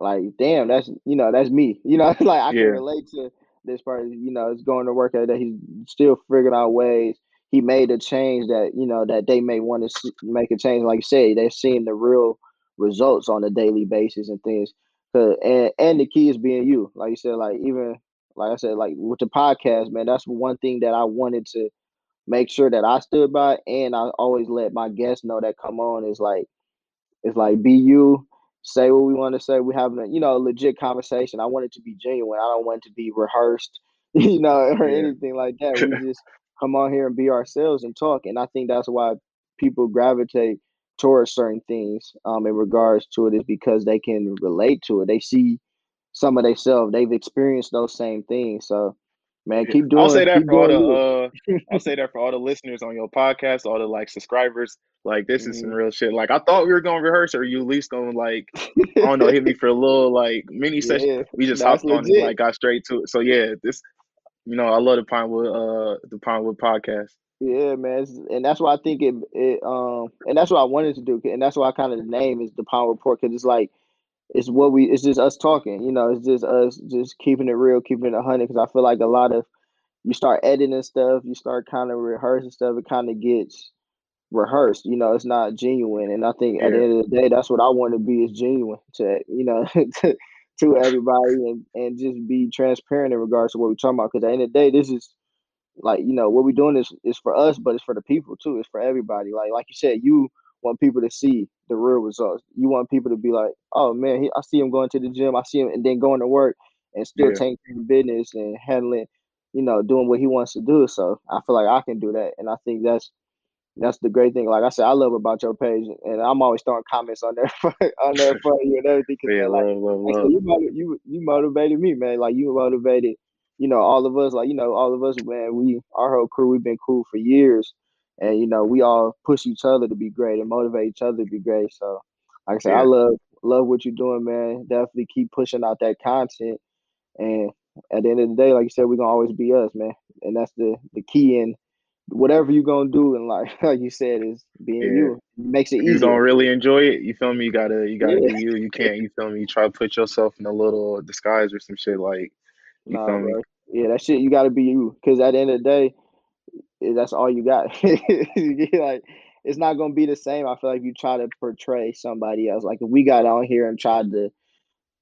like, damn, that's you know, that's me. [LAUGHS] You know, [LAUGHS] like I can yeah relate to this person, you know, is going to work every day. He's still figuring out ways. He made a change that, you know, that they may want to see, make a change. Like you say, they're seeing the real results on a daily basis and things. 'Cause- and and the key is being you. Like you said, like even like I said, like with the podcast, man, that's one thing that I wanted to make sure that I stood by, and I always let my guests know that come on is like it's like be you, say what we want to say. We having a you know a legit conversation. I want it to be genuine. I don't want it to be rehearsed, [LAUGHS] you know, or yeah anything like that. We [LAUGHS] just come on here and be ourselves and talk. And I think that's why people gravitate towards certain things um in regards to it is because they can relate to it. They see some of themselves. They've experienced those same things. So man, keep I'll doing say that for all the uh [LAUGHS] I'll say that for all the listeners on your podcast, all the like subscribers. Like this is some hmm real shit. Like I thought we were gonna rehearse or you at least gonna like I don't know, hit me [LAUGHS] for a little like mini session. yeah, We just hopped on and like got straight to it. So yeah, this you know, I love the Pinewood uh the Pinewood podcast. Yeah, man, it's, and that's why I think it, it um, and that's what I wanted to do, and that's why I kind of the name is the Power Report because it's like it's what we, it's just us talking, you know, it's just us just keeping it real, keeping it a hundred. Because I feel like a lot of you start editing stuff, you start kind of rehearsing stuff, it kind of gets rehearsed, you know, it's not genuine, and I think at the end of the day, that's what I want to be is genuine to you know [LAUGHS] to to everybody and and just be transparent in regards to what we're talking about. Because at the end of the day, this is like you know what we're doing is is for us but it's for the people too it's for everybody. Like like you said you want people to see the real results. You want people to be like oh man he, i see him going to the gym i see him and then going to work and still yeah, taking care of business and handling you know doing what he wants to do. So i feel like i can do that and i think that's that's the great thing. Like i said i love about your page and i'm always throwing comments on there [LAUGHS] for on there for you and everything [LAUGHS] yeah, like love, love, like I said, love. you you motivated me man. Like you motivated you know, all of us, like, you know, all of us, man, we, our whole crew, we've been cool for years. And, you know, we all push each other to be great and motivate each other to be great. So, like I said, I love, love what you're doing, man. Definitely keep pushing out that content. And at the end of the day, like you said, we're going to always be us, man. And that's the, the key in whatever you're going to do in life, [LAUGHS] like you said, is being yeah. you. It makes it easy. you're gonna really enjoy it, you feel me, you gotta you gotta Yeah. be you. You can't, you feel me, you try to put yourself in a little disguise or some shit like you Nah, feel me? bro. Yeah, that shit, you got to be you. Because at the end of the day, eh, that's all you got. [LAUGHS] like it's not gonna be the same. I feel like you try to portray somebody else. Like if we got on here and tried to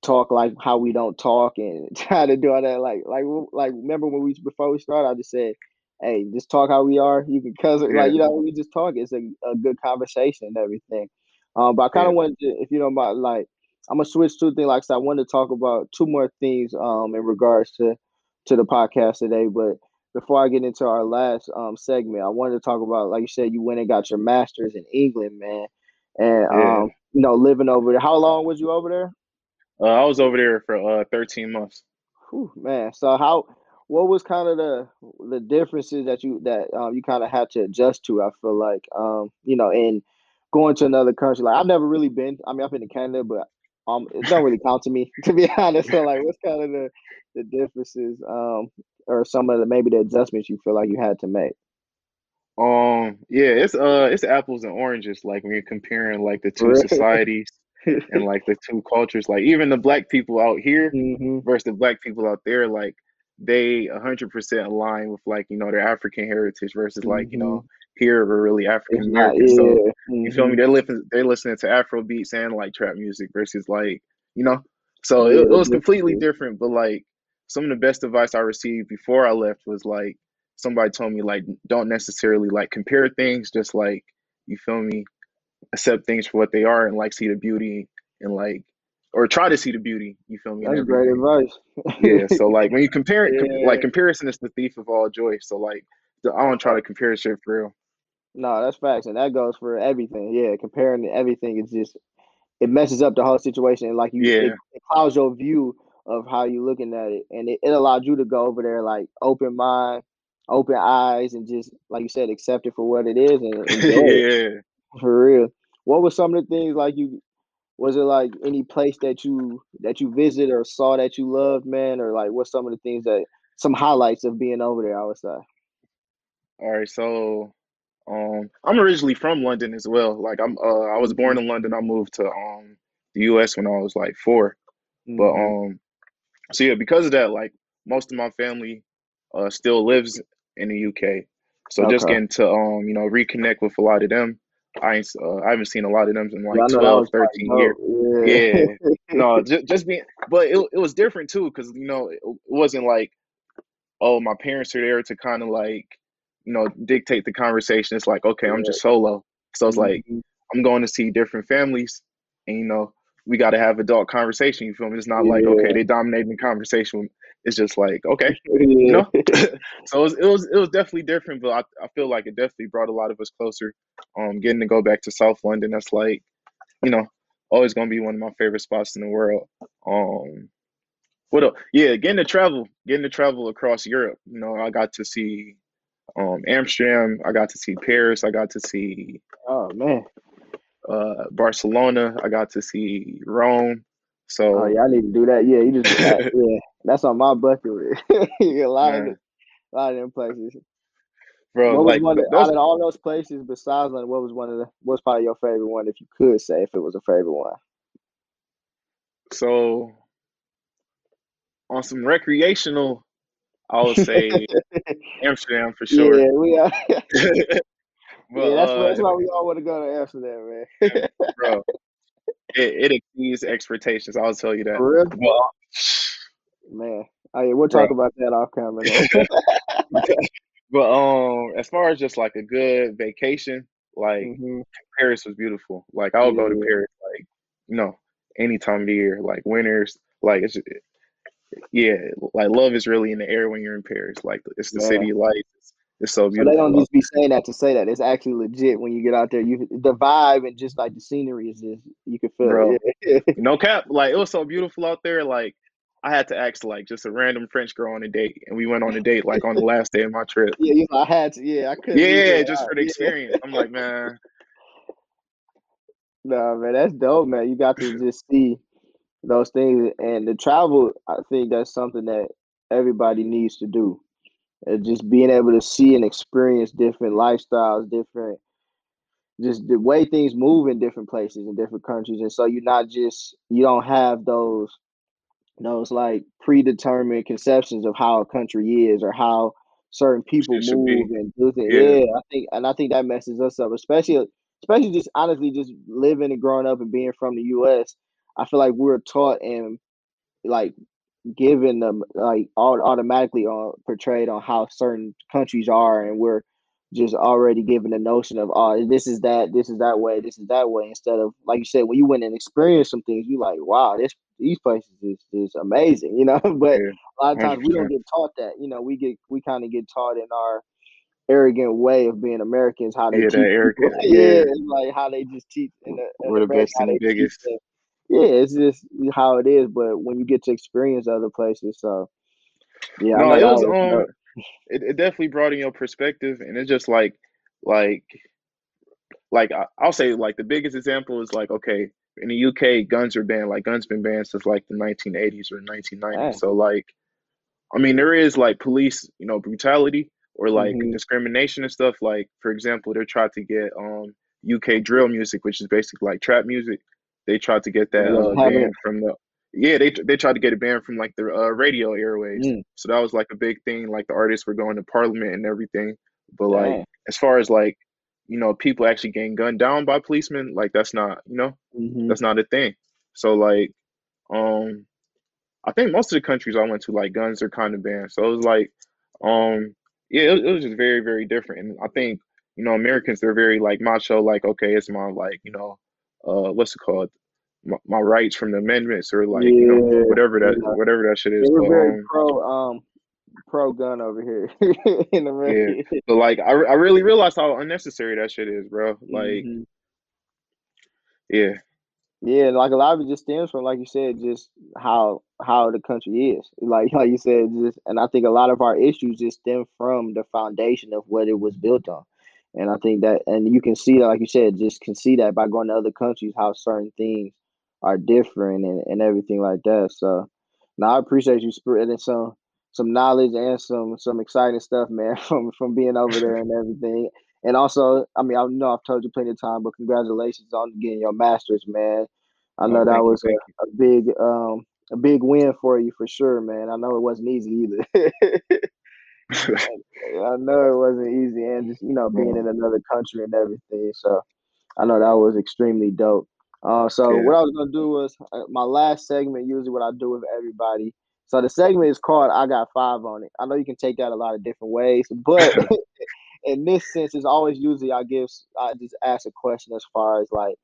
talk like how we don't talk and [LAUGHS] try to do all that, like like like remember when we before we started, I just said, "Hey, just talk how we are. You can cuz like you know we just talk. It's a, a good conversation and everything." Um, but I kind yeah, of wanted to, if you don't mind, like I'm gonna switch to a thing. Like I said, I wanted to talk about two more things um in regards to to the podcast today, but before I get into our last um segment, I wanted to talk about, like you said, you went and got your master's in England, man, and yeah. um, you know, living over there. How long was you over there? Uh, I was over there for uh 13 months. Whew, man. So how, what was kind of the the differences that you that um you kind of had to adjust to? I feel like um you know, in going to another country. Like I've never really been. I mean, I've been to Canada, but um, it don't really count to me [LAUGHS] to be honest. So like, what's kind of the the differences um or some of the maybe the adjustments you feel like you had to make? Um, yeah, it's uh it's apples and oranges, like when you're comparing like the [LAUGHS] two societies and like the two cultures. Like even the black people out here hmm versus the black people out there, like they a hundred percent align with like, you know, their African heritage versus like, you hmm know, here we're really African. American. So Yeah. you feel me? Mm-hmm. They're listening they're listening to Afro beats and like trap music versus like, you know. So Yeah, it, it was completely different. But like some of the best advice I received before I left was like somebody told me like don't necessarily like compare things, just like you feel me, accept things for what they are and like see the beauty and like or try to see the beauty. You feel me? that's great advice. Yeah. So [LAUGHS] like when you compare it, com- like comparison is the thief of all joy. So like the, I don't try to compare shit for real. No, that's facts, and that goes for everything. Yeah, comparing to everything is just it messes up the whole situation. And like you, it, Yeah. it clouds your view of how you're looking at it, and it, it allowed you to go over there like open mind, open eyes, and just like you said, accept it for what it is and [LAUGHS] it yeah. for real. What were some of the things like you? Was it like any place that you that you visited or saw that you loved, man, or like what's some of the things that some highlights of being over there? I would say. All right. So um I'm originally from London as well. Like I'm uh I was born in London. I moved to um the US when I was like four. But mhm. um so yeah, because of that, like most of my family uh still lives in the UK. So just getting to um, you know, reconnect with a lot of them. I ain't, uh, I haven't seen a lot of them in like that 12, was probably 13 years. Yeah. Yeah. No, [LAUGHS] just just being but it it was different too cuz you know, it, it wasn't like oh, my parents are there to kind of like, you know, dictate the conversation. It's like, okay, I'm just solo. So it's like Mhm. I'm going to see different families and you know, we got to have adult conversation, you feel me? It's not like, okay, they dominating the conversation. It's just like, okay, you know? [LAUGHS] [LAUGHS] so it was, it was it was definitely different, but I, I feel like it definitely brought a lot of us closer. Um getting to go back to South London, that's like, you know, always going to be one of my favorite spots in the world. Um what else? Yeah, getting to travel, getting to travel across Europe. You know, I got to see um Amsterdam, I got to see Paris, I got to see Oh man. uh Barcelona, I got to see Rome. Oh So yeah, I need to do that. Yeah, you just [LAUGHS] yeah, that's on my bucket list. [LAUGHS] a lot of man, it, a lot of them places. bro, What was like one th- of, out of all those places besides London? What was one of the? What's probably your favorite one, if you could say, if it was a favorite one? so on some recreational, I would say [LAUGHS] Amsterdam for sure. yeah, we are. [LAUGHS] [LAUGHS] But yeah, that's why that's uh why we all want to go to Amsterdam, man. bro, it, it exceeds expectations, I'll tell you that. For real, But uh, man. Oh yeah, we'll bro, talk about that off camera. But um as far as just like a good vacation, like hmm Paris was beautiful. Like I'll go to Yeah, Paris like, you know, any time of the year, like winters, like it's yeah, like love is really in the air when you're in Paris. Like it's the man. city lights. It's, it's so So they don't just be saying that to say that. It's actually legit when you get out there. You the vibe and just like the scenery is just you can feel Bro, it. [LAUGHS] No cap, like it was so beautiful out there. Like I had to ask like just a random French girl on a date and we went on a date like on the last day of my trip. Yeah, you know, I had to. Yeah, I couldn't Yeah, just I, for the yeah. experience. I'm like, man, [LAUGHS] No, man, that's dope, man. You got to [LAUGHS] just see those things and the travel. I think that's something that everybody needs to do. And just being able to see and experience different lifestyles, different just the way things move in different places in different countries, and so you're not just you don't have those those like predetermined conceptions of how a country is or how certain people move be. and do things. Yeah, Yeah, I think, and I think that messes us up, especially, especially just honestly, just living and growing up and being from the U.S. I feel like we're taught and like given them like all automatically on portrayed on how certain countries are, and we're just already given the notion of oh this is that this is that way this is that way instead of like you said when you went and experienced some things you like wow this these places is, is amazing [LAUGHS] you know? But yeah, a lot of times we don't get taught that you know? We get we kind of get taught in our arrogant way of being Americans how they Yeah, that teach [LAUGHS] yeah Yeah, like how they just teach in, the, in we're the America best and the biggest. Yeah it's just how it is but when you get to experience other places so yeah I No, know it was um, it, it definitely broadened your perspective, and it's just like, like, like I, I'll say like the biggest example is like okay, in the UK, guns are banned. Like guns been banned since like the 1980s or 1990s. Dang. So like, I mean, there is like police, you know, brutality or like hmm discrimination and stuff. Like for example, they tried to get um UK drill music, which is basically like trap music. They tried to get that uh banned from the yeah they they tried to get it banned from like the uh, radio airways. Mm, So that was like a big thing. Like the artists were going to parliament and everything. But like as far as like you know people actually getting gunned down by policemen, like that's not you know hmm that's not a thing. So like um I think most of the countries I went to, like guns are kind of banned. So it was like, um, yeah, it, it was just very, very different. And I think you know Americans they're very like macho, like okay, it's my like you know, uh, what's it called? My, my rights from the amendments or like you know whatever that yeah. whatever that shit is. were very um, pro um pro gun over here [LAUGHS] in yeah, but like I I really realized how unnecessary that shit is, bro. Like hmm yeah, Yeah, like a lot of it just stems from, like you said, just how how the country is. Like [LAUGHS] like you said, just and I think a lot of our issues just stem from the foundation of what it was built on. And I think that, and you can see that, like you said, just can see that by going to other countries how certain things are different and, and everything like that. So, now I appreciate you spreading some some knowledge and some some exciting stuff, man, [LAUGHS] from from being over there and everything. And also, I mean, I know I've told you plenty of time, but congratulations on getting your masters, man. I know oh that thank you, was a, a big um a big win for you for sure, man. I know it wasn't easy either. [LAUGHS] I know it wasn't easy, and just you know being in another country and everything. So I know that was extremely dope. Uh, so yeah, what I was gonna do was uh, my last segment. Usually, what I do with everybody. So the segment is called "I Got Five on It." I know you can take that a lot of different ways, but [LAUGHS] [LAUGHS] in this sense, it's always usually I give I just ask a question as far as like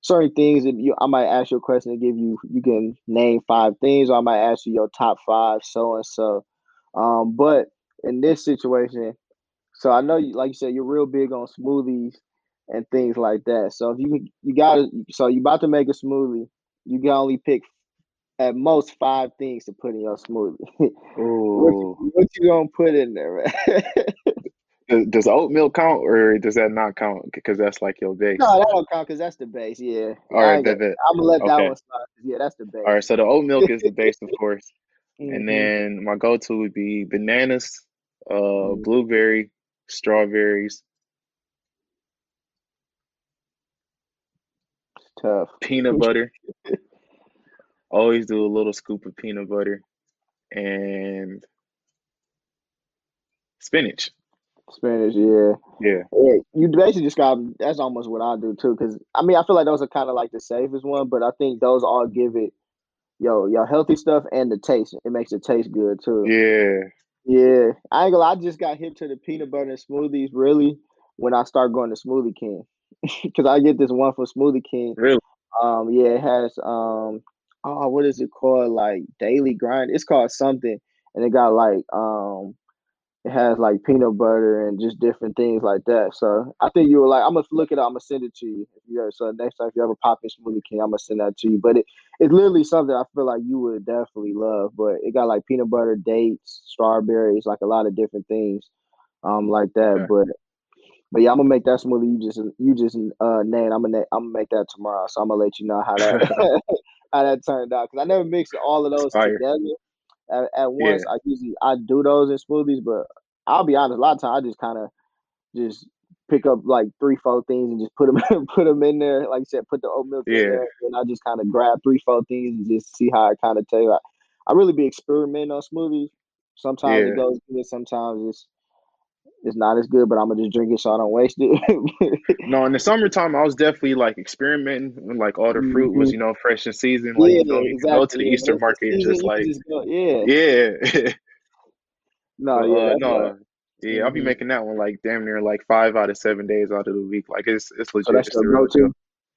certain things and you I might ask you a question and give you you can name five things or I might ask you your top five so and so. Um but in this situation, so I know you like you said you're real big on smoothies and things like that. So if you you gotta so you about to make a smoothie, you can only pick at most five things to put in your smoothie. [LAUGHS] what you, what you gonna put in there, man? [LAUGHS] Does, does oat milk count or does that not count? Because that's like your base. no, that don't count because that's the base. Yeah, All right, I right, ain't got. bet bet. I'm gonna let that Okay. one slide. Yeah, that's the base. All right. So the oat milk is the base, of [LAUGHS] course, and hmm then my go-to would be bananas, uh, hmm blueberry, strawberries, tough. peanut [LAUGHS] butter. Always do a little scoop of peanut butter and spinach. Spanish, yeah. Yeah, Yeah, you basically described that's almost what I do too. Because I mean, I feel like those are kind of like the safest one, but I think those all give it yo your healthy stuff and the taste. It makes it taste good too. yeah, Yeah, I ain't gonna. I just got hip to the peanut butter and smoothies really when I start going to Smoothie King [LAUGHS] because I get this one from Smoothie King. really. Um, yeah, it has um, oh, what is it called? Like daily grind. It's called something, and it got like um, it has like peanut butter and just different things like that. So I think you were like, I'm gonna look it up. I'm gonna send it to you. If you ever, so next time if you ever pop in Smoothie King, I'm gonna send that to you. But it, it's literally something I feel like you would definitely love. But it got like peanut butter, dates, strawberries, like a lot of different things, um, like that. Okay. But but yeah, I'm gonna make that smoothie. You just you just uh named. I'm gonna I'm gonna make that tomorrow. So I'm gonna let you know how that [LAUGHS] how that turned out. Cause I never mixed all of those Fire. together at, at Yeah, once. I usually I do those in smoothies, but I'll be honest. A lot of times I just kind of just pick up like three, four things and just put them [LAUGHS] put them in there. Like you said, put the oat milk in there, and I just kind of grab three, four things and just see how it kind of tastes. Like, I really be experimenting on smoothies. Sometimes yeah. it goes good, sometimes it's it's not as good, but I'm gonna just drink it so I don't waste it. [LAUGHS] No, in the summertime, I was definitely like experimenting when like all the fruit was, Mhm. you know, fresh in season. Like, Yeah, you me? You go to the Yeah, Eastern Market and just like, just go. Yeah. yeah. [LAUGHS] No, But yeah, uh, no, yeah, I'll be hmm making that one like damn near like five out of seven days out of the week. Like it's it's So legit. that's your the real deal. go-to.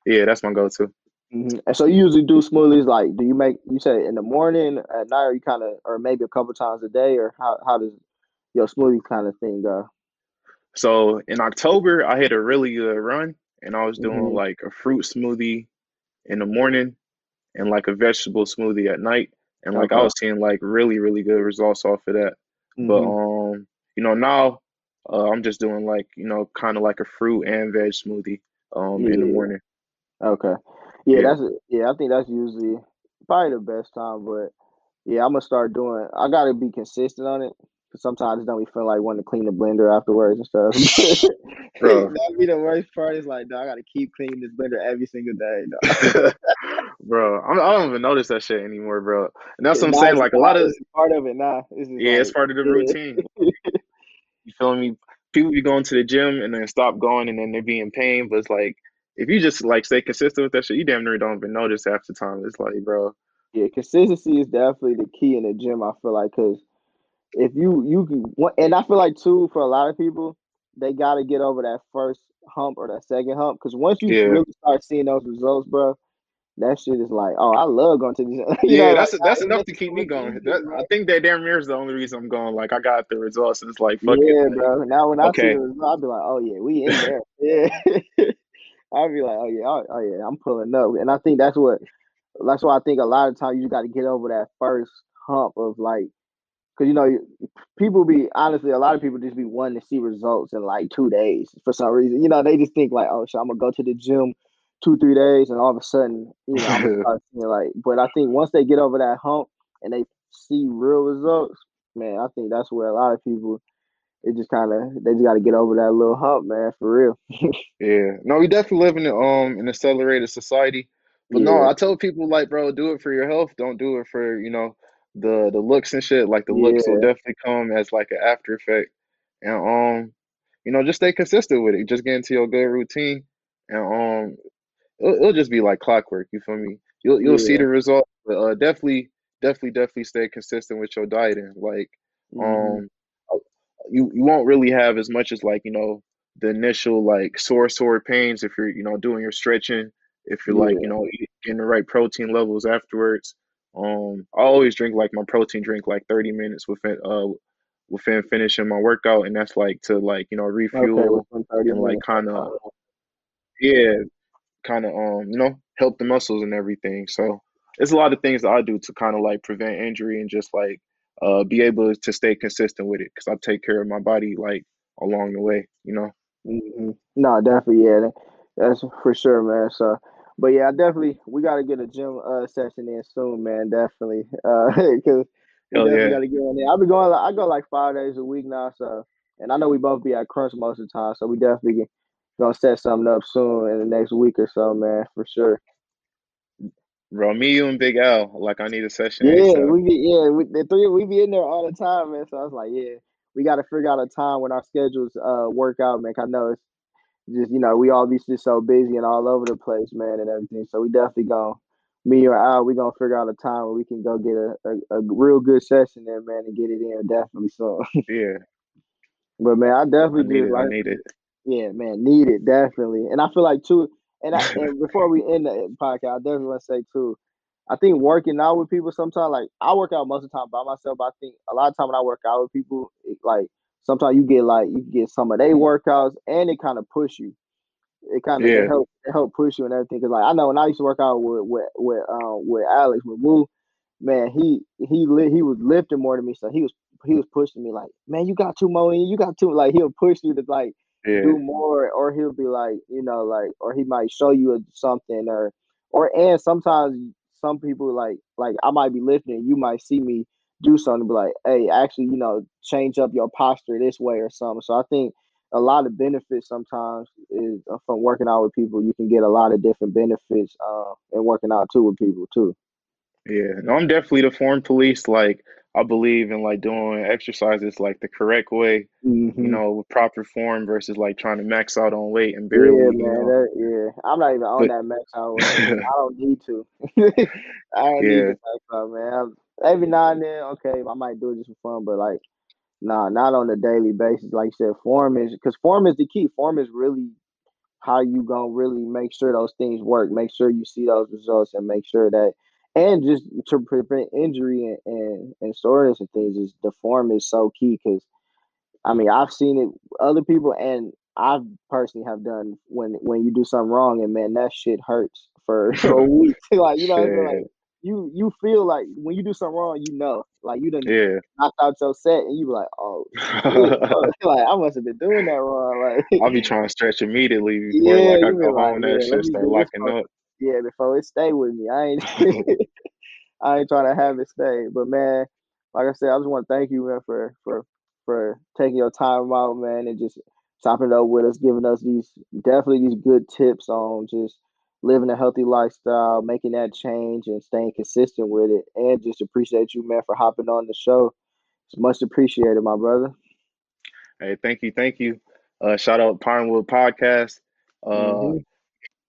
Yeah, that's my go-to. hmm And so you usually do smoothies like do you make you say in the morning, at night, or you kind of or maybe a couple times a day, or how how does your smoothie kind of thing go? So in October, I had a really good run, and I was doing hmm like a fruit smoothie in the morning and like a vegetable smoothie at night, and like I was seeing like really really good results off of that. But hmm um, you know now, uh, I'm just doing like you know kind of like a fruit and veg smoothie um in the morning. Okay. Yeah, Yeah, that's yeah. I think that's usually probably the best time, but yeah, I'm gonna start doing. I gotta be consistent on it. Sometimes don't be feeling like wanting to clean the blender afterwards and stuff. [LAUGHS] bro. [LAUGHS] That'd be the worst part. Is like, dog, I gotta keep cleaning this blender every single day. [LAUGHS] Bro, I'm, I don't even notice that shit anymore, bro. And that's what I'm Nah, saying. Like a lot of it's part of it now. It's just yeah, it's part of the yeah. routine. You feel me? People be going to the gym and then stop going and then they be in pain. But it's like if you just like stay consistent with that shit, you damn near don't even notice half the time. It's like, bro, Yeah, consistency is definitely the key in the gym. I feel like because if you you can, and I feel like too for a lot of people, they got to get over that first hump or that second hump because once you Yeah. really start seeing those results, bro, that shit is like, oh, I love going to the gym. [LAUGHS] you Yeah, know, that's like that's it enough to keep me going. That. I think that damn near is the only reason I'm going. Like I got the results, and it's like fuck. Yeah, Like bro. Now when I see the I'll be like, oh yeah, we in there. [LAUGHS] Yeah. [LAUGHS] I'll be like, oh yeah, oh, oh yeah, I'm pulling up. And I think that's what that's why I think a lot of times you got to get over that first hump of like, because you know, people be honestly, a lot of people just be wanting to see results in like two days for some reason. You know, they just think like, oh, so I'm gonna go to the gym two, three days, and all of a sudden, you know, I'm gonna [LAUGHS] like. But I think once they get over that hump and they see real results, man, I think that's where a lot of people it just kind of they just got to get over that little hump, man, for real. [LAUGHS] yeah. No, we definitely live in a, um an accelerated society. But no, I tell people like, bro, do it for your health. Don't do it for you know the the looks and shit. Like the looks will definitely come as like an after effect, and um, you know, just stay consistent with it. Just get into your good routine, and um, it'll, it'll just be like clockwork. You feel me? You'll you'll see the result. But uh, definitely, definitely, definitely stay consistent with your dieting. Like, hmm um, uh, you you won't really have as much as like you know the initial like sore sore pains if you're you know doing your stretching. If you're like you know getting the right protein levels afterwards. Um, I always drink like my protein drink like 30 minutes within uh within finishing my workout, and that's like to like you know refuel 30 and like kind of yeah kind of um you know help the muscles and everything. So it's a lot of things that I do to kind of like prevent injury and just like uh be able to stay consistent with it because I take care of my body like along the way. You know. hmm No, definitely, yeah, that's for sure, man. So, but yeah, I definitely we got to get a gym uh session in soon, man. Definitely, [LAUGHS] uh, because we Hell definitely yeah. got to get on there. I've been going, like, I go like five days a week now, so and I know we both be at Crunch most of the time, so we definitely get- gonna set something up soon in the next week or so, man, for sure. Bro, me, you, and Big L, Like, I need a session Yeah, ASAP. we be yeah, we, the three we be in there all the time, man. So I was like, yeah, we got to figure out a time when our schedules uh work out, man. I know it's just you know we all be just so busy and all over the place, man, and everything. So we definitely gonna me or I, we gonna figure out a time where we can go get a, a, a real good session there, man, and get it in definitely So [LAUGHS] Yeah, but man, I I definitely need just it. I need it. yeah, man, need it definitely. And I feel like too, and I [LAUGHS] and before we end the podcast, I definitely want to say too, I think working out with people sometimes, like I work out most of the time by myself. But I think a lot of time when I work out with people, it, like sometimes you get like you get some of their workouts, and it kind of push you. It kind of Yeah, help help push you and everything. Cause like I know when I used to work out with with with um with Alex with Woo, man, he he li- he was lifting more than me, so he was he was pushing me like, man, you got two more you, got two. Like he'll push you to like yeah, do more, or he'll be like, you know, like, or he might show you something, or or and sometimes some people like like I might be lifting, and you might see me do something, be like, hey, actually, you know, change up your posture this way or something. So I think a lot of benefits sometimes is uh, from working out with people. You can get a lot of different benefits uh, and working out too with people too. yeah. No, I'm definitely the form police. Like, I believe in like doing exercises like the correct way, you hmm know, with proper form versus like trying to max out on weight and Yeah, barely, you man. know. That, yeah, I'm not even on But that max out [LAUGHS] I don't need to. [LAUGHS] I don't need to max out, man. I'm- every now and then, okay, I might do it just for fun, but like, nah, not on a daily basis. Like you said, form is because form is the key. Form is really how you gonna really make sure those things work. Make sure you see those results and make sure that, and just to prevent injury and and, and soreness and things is the form is so key because I mean, I've seen it other people and I personally have done when when you do something wrong and man, that shit hurts for [LAUGHS] a week. [LAUGHS] like you know what I mean? Like. You you feel like when you do something wrong, you know, like you done Yeah. knocked out your set and you be like, oh [LAUGHS] [LAUGHS] like I must have been doing that wrong. Like I'll be trying to stretch immediately [LAUGHS] before yeah, like I go like, home. That yeah, let shit start locking up. yeah before it stay with me. I ain't I ain't trying to have it stay. But man, like I said, I just want to thank you, man, for for for taking your time out, man, and just chopping it up with us, giving us these definitely these good tips on just living a healthy lifestyle, making that change, and staying consistent with it. And just appreciate you, man, for hopping on the show. It's much appreciated, my brother. Hey, thank you, thank you. Uh, shout out Pinewood Podcast. Uh, hmm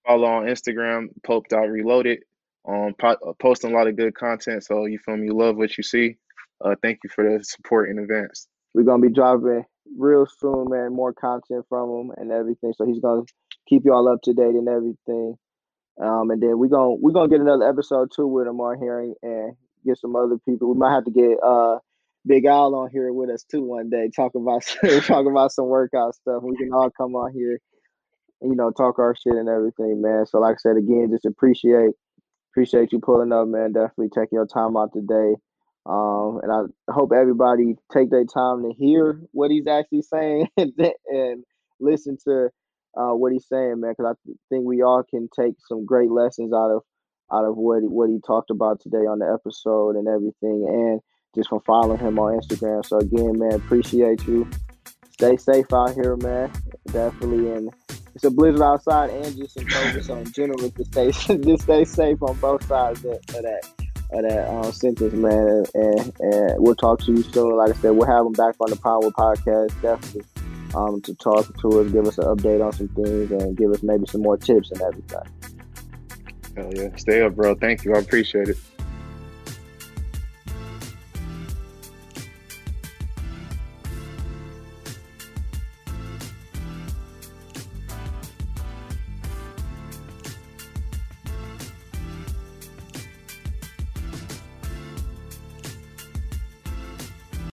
follow on Instagram, Poped Out Reloaded. um, po- uh, posting a lot of good content. So you feel me? You love what you see. Uh, thank you for the support in advance. We're gonna be dropping real soon, man. More content from him and everything. So he's gonna keep y'all up to date and everything. Um, and then we're gonna we're gonna get another episode too with on here and, get some other people. We might have to get uh Big Al on here with us too one day. Talk about [LAUGHS] talk about some workout stuff. We can all come on here, and, you know, talk our shit and everything, man. So like I said again, just appreciate appreciate you pulling up, man. Definitely taking your time out today. Um, and I hope everybody take their time to hear what he's actually saying and, [LAUGHS] and listen to uh, what he's saying, man. Because I think we all can take some great lessons out of out of what he, what he talked about today on the episode and everything, and just from following him on Instagram. So again, man, appreciate you. Stay safe out here, man. Definitely, and it's a blizzard outside, and just some focus on general to stay [LAUGHS] just stay safe on both sides of, of that of that um, sentence, man. And, and we'll talk to you soon. Like I said, we'll have him back on the Power Podcast, definitely, um, to talk to us, give us an update on some things, and give us maybe some more tips and everything. Hell yeah. Stay up, bro. Thank you. I appreciate it.